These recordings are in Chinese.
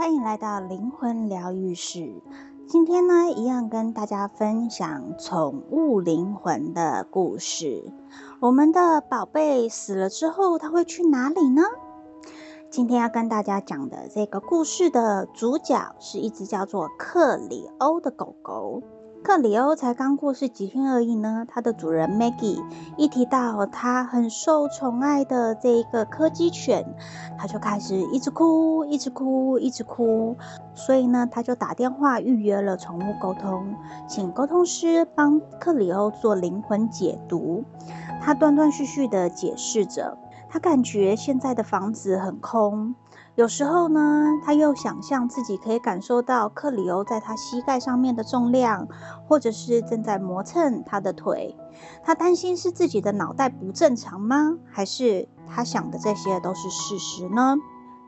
欢迎来到灵魂疗愈室。今天呢，一样跟大家分享宠物灵魂的故事。我们的宝贝死了之后，它会去哪里呢？今天要跟大家讲的这个故事的主角是一只叫做克里欧的狗狗。克里欧才刚过世几天而已呢，它的主人 Maggie 一提到它很受宠爱的这一个柯基犬，它就开始一直哭，一直哭，一直哭。所以呢，他就打电话预约了宠物沟通，请沟通师帮克里欧做灵魂解读。他断断续续地解释着，他感觉现在的房子很空。有时候呢，他又想象自己可以感受到克里欧在他膝盖上面的重量，或者是正在磨蹭他的腿。他担心是自己的脑袋不正常吗？还是他想的这些都是事实呢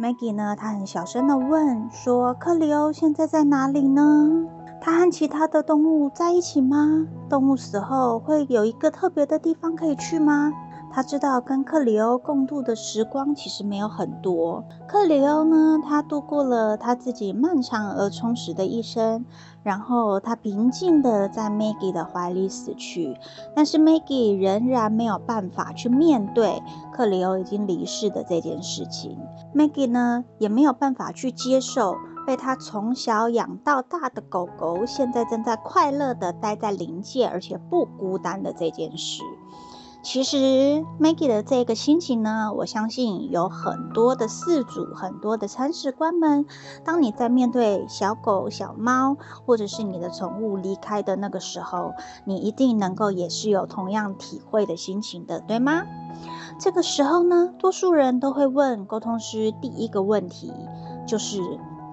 ？Maggie 呢，他很小声的问说：“克里欧现在在哪里呢？他和其他的动物在一起吗？动物死后会有一个特别的地方可以去吗？”他知道跟克里欧共度的时光其实没有很多。克里欧呢，他度过了他自己漫长而充实的一生，然后他平静地在 Maggie 的怀里死去。但是 Maggie 仍然没有办法去面对克里欧已经离世的这件事情。Maggie 呢，也没有办法去接受被他从小养到大的狗狗现在正在快乐地待在灵界，而且不孤单的这件事。其实，Maggie 的这个心情呢，我相信有很多的饲主、很多的铲屎官们，当你在面对小狗、小猫，或者是你的宠物离开的那个时候，你一定能够也是有同样体会的心情的，对吗？这个时候呢，多数人都会问沟通师第一个问题，就是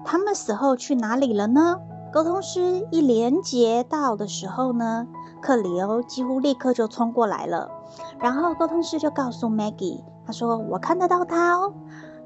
他们死后去哪里了呢？沟通师一连接到的时候呢，克里欧几乎立刻就冲过来了。然后沟通师就告诉 Maggie，他说：“我看得到他哦。”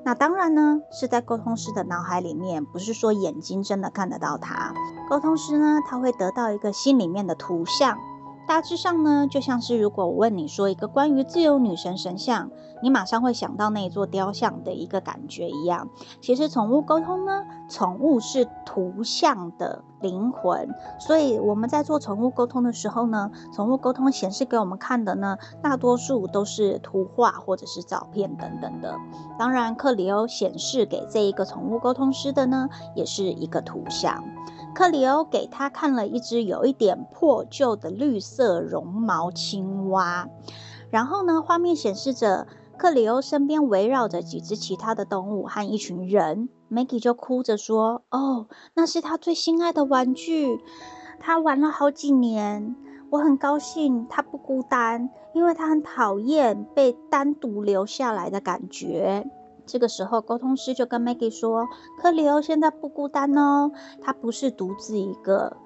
那当然呢，是在沟通师的脑海里面，不是说眼睛真的看得到他。沟通师呢，他会得到一个心里面的图像。大致上呢，就像是如果我问你说一个关于自由女神神像，你马上会想到那一座雕像的一个感觉一样。其实宠物沟通呢，宠物是图像的灵魂，所以我们在做宠物沟通的时候呢，宠物沟通显示给我们看的呢，大多数都是图画或者是照片等等的。当然，克里欧显示给这一个宠物沟通师的呢，也是一个图像。克里欧给他看了一只有一点破旧的绿色绒毛青蛙，然后呢，画面显示着克里欧身边围绕着几只其他的动物和一群人。Maggie 就哭着说：“哦，那是他最心爱的玩具，他玩了好几年。我很高兴他不孤单，因为他很讨厌被单独留下来的感觉。”这个时候，沟通师就跟 Maggie 说：“克里欧现在不孤单哦，他不是独自一个。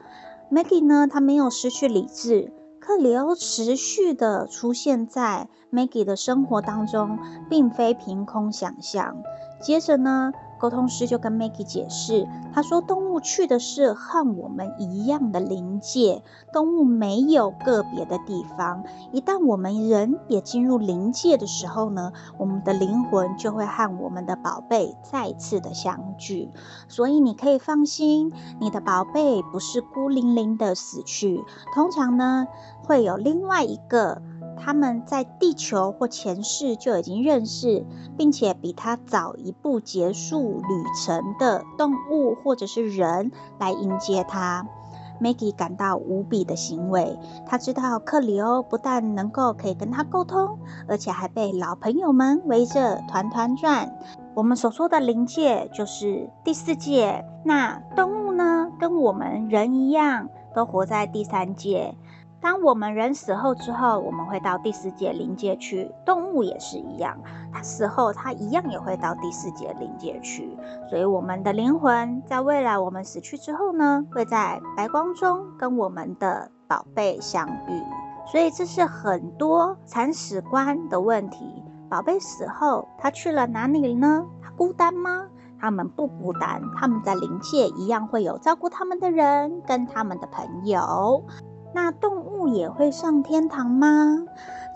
Maggie 呢，他没有失去理智。克里欧持续的出现在 Maggie 的生活当中，并非凭空想象。接着呢。”沟通师就跟 Maggie 解释，他说：“动物去的是和我们一样的灵界，动物没有个别的地方。一旦我们人也进入灵界的时候呢，我们的灵魂就会和我们的宝贝再次的相聚。所以你可以放心，你的宝贝不是孤零零的死去，通常呢会有另外一个。”他们在地球或前世就已经认识，并且比他早一步结束旅程的动物或者是人来迎接他。Maggie 感到无比的欣慰，他知道克里欧不但能够可以跟他沟通，而且还被老朋友们围着团团转。我们所说的灵界就是第四界，那动物呢，跟我们人一样，都活在第三界。当我们人死后之后，我们会到第四界灵界去。动物也是一样，它死后它一样也会到第四界灵界去。所以我们的灵魂在未来我们死去之后呢，会在白光中跟我们的宝贝相遇。所以这是很多铲屎官的问题。宝贝死后，他去了哪里呢？他孤单吗？他们不孤单，他们在灵界一样会有照顾他们的人跟他们的朋友。那动物也会上天堂吗？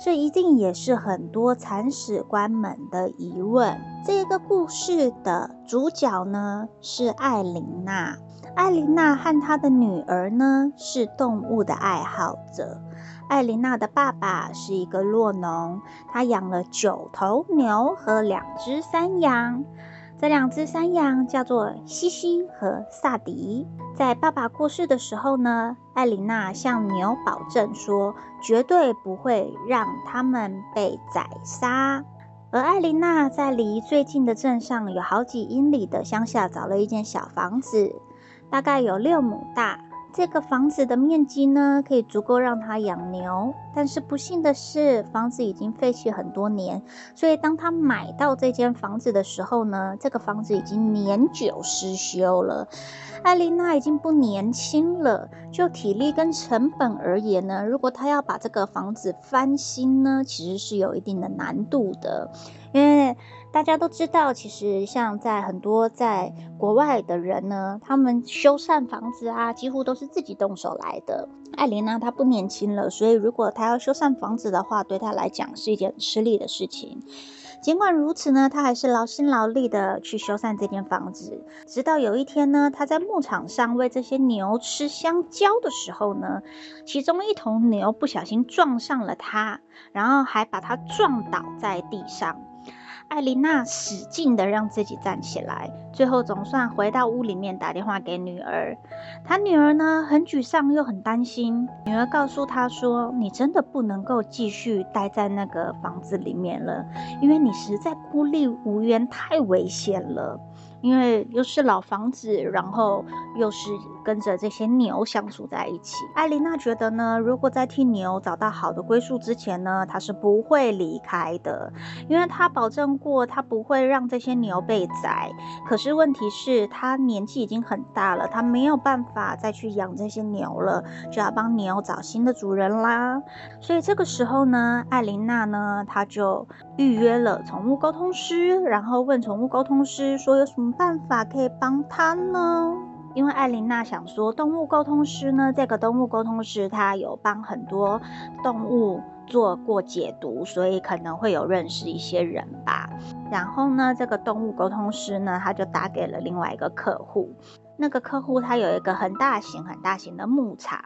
这一定也是很多铲屎官们的疑问。这个故事的主角呢，是艾琳娜。艾琳娜和她的女儿呢，是动物的爱好者。艾琳娜的爸爸是一个酪农，他养了九头牛和两只山羊。这两只山羊叫做西西和萨迪。在爸爸过世的时候呢，艾琳娜向牛保证说，绝对不会让他们被宰杀。而艾琳娜在离最近的镇上有好几英里的乡下找了一间小房子，大概有六亩大。这个房子的面积呢，可以足够让他养牛。但是不幸的是，房子已经废弃很多年，所以当他买到这间房子的时候呢，这个房子已经年久失修了。艾琳娜已经不年轻了，就体力跟成本而言呢，如果她要把这个房子翻新呢，其实是有一定的难度的，因为。大家都知道，其实像在很多在国外的人呢，他们修缮房子啊，几乎都是自己动手来的。艾琳娜她不年轻了，所以如果她要修缮房子的话，对他来讲是一件吃力的事情。尽管如此呢，他还是劳心劳力的去修缮这间房子。直到有一天呢，他在牧场上喂这些牛吃香蕉的时候呢，其中一头牛不小心撞上了他，然后还把他撞倒在地上。艾琳娜使劲的让自己站起来，最后总算回到屋里面打电话给女儿。她女儿呢，很沮丧又很担心。女儿告诉她说：“你真的不能够继续待在那个房子里面了，因为你实在孤立无援，太危险了。”因为又是老房子，然后又是跟着这些牛相处在一起。艾琳娜觉得呢，如果在替牛找到好的归宿之前呢，她是不会离开的，因为她保证过，她不会让这些牛被宰。可是问题是，她年纪已经很大了，她没有办法再去养这些牛了，就要帮牛找新的主人啦。所以这个时候呢，艾琳娜呢，她就预约了宠物沟通师，然后问宠物沟通师说有什么办法可以帮他呢？因为艾琳娜想说，动物沟通师呢，这个动物沟通师他有帮很多动物做过解读，所以可能会有认识一些人吧。然后呢，这个动物沟通师呢，他就打给了另外一个客户。那个客户他有一个很大型、很大型的牧场，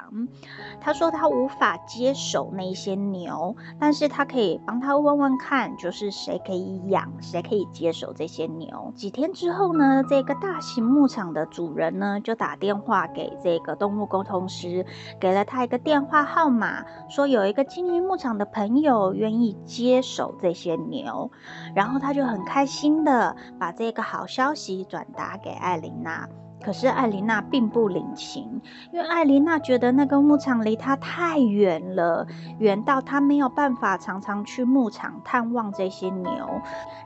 他说他无法接手那些牛，但是他可以帮他问问看，就是谁可以养，谁可以接手这些牛。几天之后呢，这个大型牧场的主人呢就打电话给这个动物沟通师，给了他一个电话号码，说有一个经营牧场的朋友愿意接手这些牛，然后他就很开心的把这个好消息转达给艾琳娜。可是艾琳娜并不领情，因为艾琳娜觉得那个牧场离她太远了，远到她没有办法常常去牧场探望这些牛。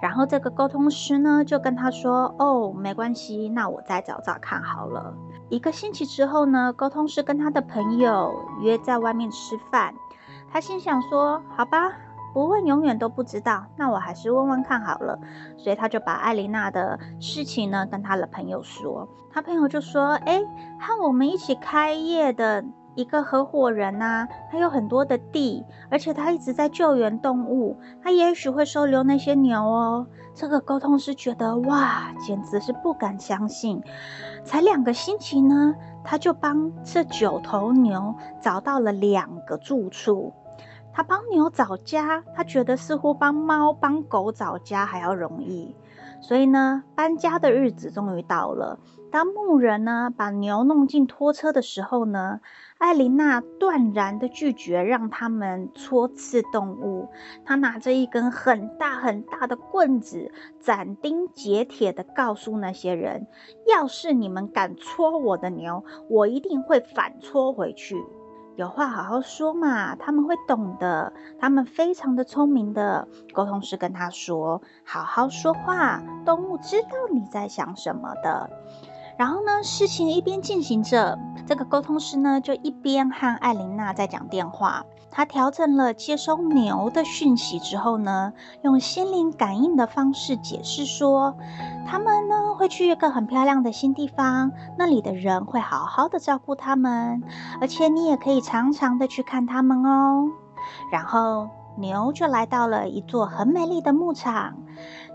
然后这个沟通师呢就跟她说：“哦，没关系，那我再找找看好了。”一个星期之后呢，沟通师跟他的朋友约在外面吃饭，他心想说：“好吧。”不问永远都不知道，那我还是问问看好了。所以他就把艾琳娜的事情呢跟他的朋友说，他朋友就说：“哎，和我们一起开业的一个合伙人呐，他有很多的地，而且他一直在救援动物，他也许会收留那些牛哦。”这个沟通师觉得哇，简直是不敢相信，才两个星期呢，他就帮这九头牛找到了两个住处。他帮牛找家，他觉得似乎帮猫、帮狗找家还要容易，所以呢，搬家的日子终于到了。当牧人呢把牛弄进拖车的时候呢，艾琳娜断然的拒绝让他们戳刺动物。她拿着一根很大很大的棍子，斩钉截铁的告诉那些人：要是你们敢戳我的牛，我一定会反戳回去。有话好好说嘛，他们会懂的。他们非常的聪明的沟通师跟他说：“好好说话，动物知道你在想什么的。”然后呢，事情一边进行着，这个沟通师呢就一边和艾琳娜在讲电话。他调整了接收牛的讯息之后呢，用心灵感应的方式解释说，他们呢会去一个很漂亮的新地方，那里的人会好好的照顾他们，而且你也可以常常的去看他们哦。然后牛就来到了一座很美丽的牧场。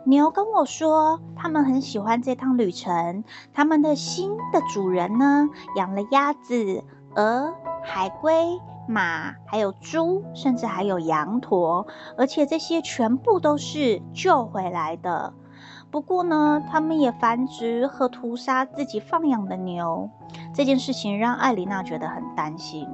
牛跟我说，他们很喜欢这趟旅程。他们的新的主人呢，养了鸭子、鹅、海龟、马，还有猪，甚至还有羊驼，而且这些全部都是救回来的。不过呢，他们也繁殖和屠杀自己放养的牛。这件事情让艾琳娜觉得很担心。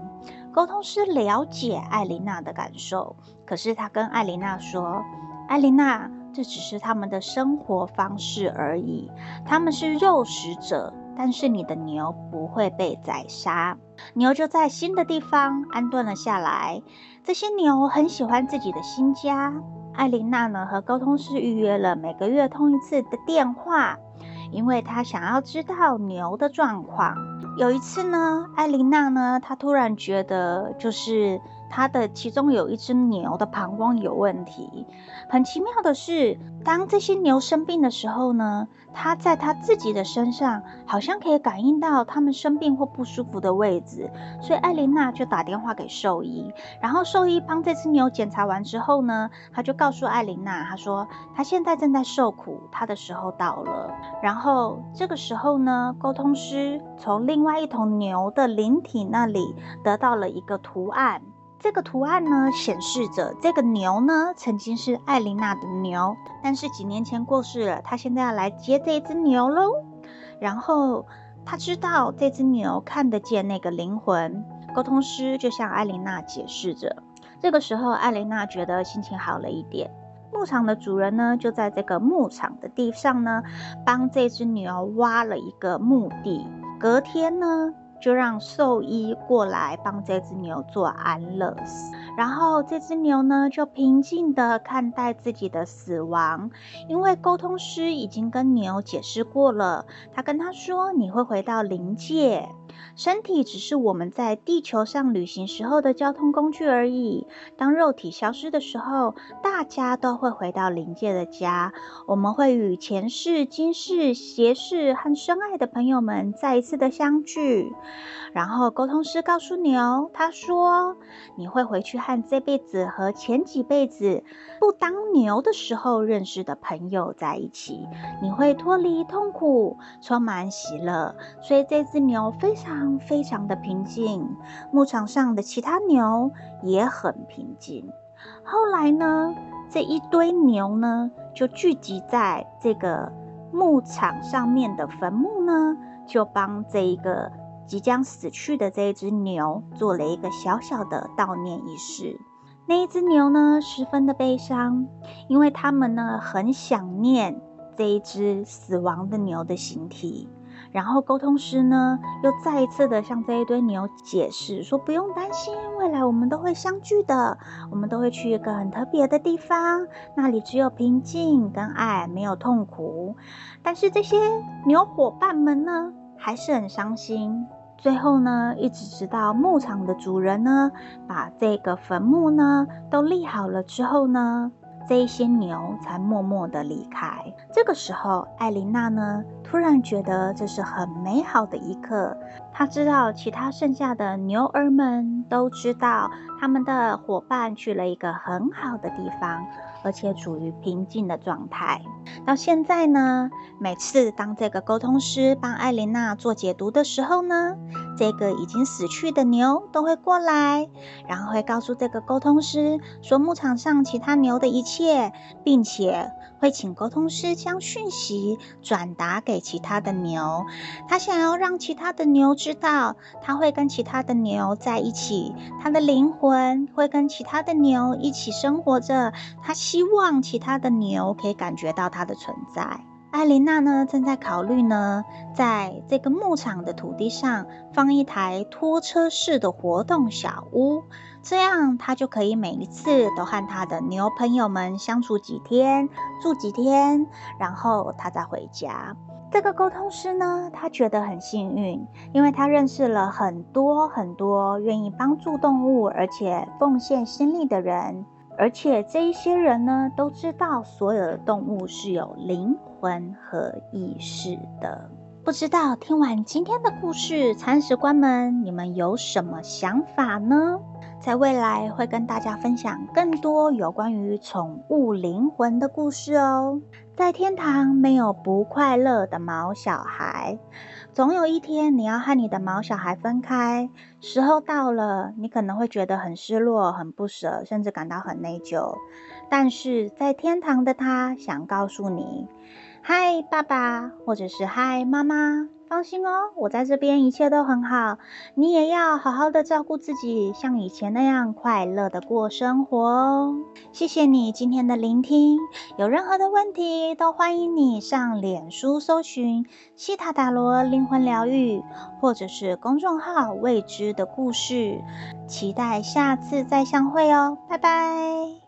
沟通师了解艾琳娜的感受，可是他跟艾琳娜说：“艾琳娜。”这只是他们的生活方式而已，他们是肉食者，但是你的牛不会被宰杀。牛就在新的地方安顿了下来。这些牛很喜欢自己的新家。艾琳娜呢，和沟通师预约了每个月通一次的电话，因为她想要知道牛的状况。有一次呢，艾琳娜呢，她突然觉得就是。他的其中有一只牛的膀胱有问题。很奇妙的是，当这些牛生病的时候呢，他在他自己的身上好像可以感应到他们生病或不舒服的位置。所以艾琳娜就打电话给兽医，然后兽医帮这只牛检查完之后呢，他就告诉艾琳娜，他说他现在正在受苦，他的时候到了。然后这个时候呢，沟通师从另外一头牛的灵体那里得到了一个图案。这个图案呢，显示着这个牛呢，曾经是艾琳娜的牛，但是几年前过世了。他现在要来接这只牛喽。然后他知道这只牛看得见那个灵魂。沟通师就向艾琳娜解释着。这个时候，艾琳娜觉得心情好了一点。牧场的主人呢，就在这个牧场的地上呢，帮这只牛挖了一个墓地。隔天呢，就让兽医过来帮这只牛做安乐死，然后这只牛呢，就平静地看待自己的死亡，因为沟通师已经跟牛解释过了，他跟他说，你会回到灵界。身体只是我们在地球上旅行时候的交通工具而已。当肉体消失的时候，大家都会回到灵界的家。我们会与前世、今世、邪世和深爱的朋友们再一次的相聚。然后沟通师告诉牛，他说：“你会回去和这辈子和前几辈子不当牛的时候认识的朋友在一起。你会脱离痛苦，充满喜乐。所以这只牛非常非常的平静。牧场上的其他牛也很平静。后来呢，这一堆牛呢就聚集在这个牧场上面的坟墓呢，就帮这一个。”即将死去的这一只牛做了一个小小的悼念仪式。那一只牛呢，十分的悲伤，因为他们呢很想念这一只死亡的牛的形体。然后沟通师呢又再一次的向这一堆牛解释说：“不用担心，未来我们都会相聚的，我们都会去一个很特别的地方，那里只有平静跟爱，没有痛苦。”但是这些牛伙伴们呢，还是很伤心。最后呢，一直直到牧场的主人呢，把这个坟墓呢都立好了之后呢，这一些牛才默默的离开。这个时候，艾琳娜呢，突然觉得这是很美好的一刻。她知道其他剩下的牛儿们都知道，他们的伙伴去了一个很好的地方。而且处于平静的状态。到现在呢，每次当这个沟通师帮艾琳娜做解读的时候呢，这个已经死去的牛都会过来，然后会告诉这个沟通师说牧场上其他牛的一切，并且会请沟通师将讯息转达给其他的牛。他想要让其他的牛知道，他会跟其他的牛在一起，他的灵魂会跟其他的牛一起生活着。他希望其他的牛可以感觉到他的存在。艾琳娜呢，正在考虑呢，在这个牧场的土地上放一台拖车式的活动小屋，这样她就可以每一次都和她的牛朋友们相处几天，住几天，然后她再回家。这个沟通师呢，他觉得很幸运，因为他认识了很多很多愿意帮助动物而且奉献心力的人，而且这一些人呢，都知道所有的动物是有灵魂和意识的。不知道听完今天的故事，铲屎官们，你们有什么想法呢？在未来会跟大家分享更多有关于宠物灵魂的故事哦。在天堂没有不快乐的毛小孩，总有一天你要和你的毛小孩分开，时候到了，你可能会觉得很失落、很不舍，甚至感到很内疚。但是在天堂的他想告诉你。嗨，爸爸，或者是嗨，妈妈，放心哦，我在这边一切都很好。你也要好好的照顾自己，像以前那样快乐的过生活哦。谢谢你今天的聆听，有任何的问题都欢迎你上脸书搜寻西塔达罗灵魂疗愈，或者是公众号未知的故事。期待下次再相会哦，拜拜。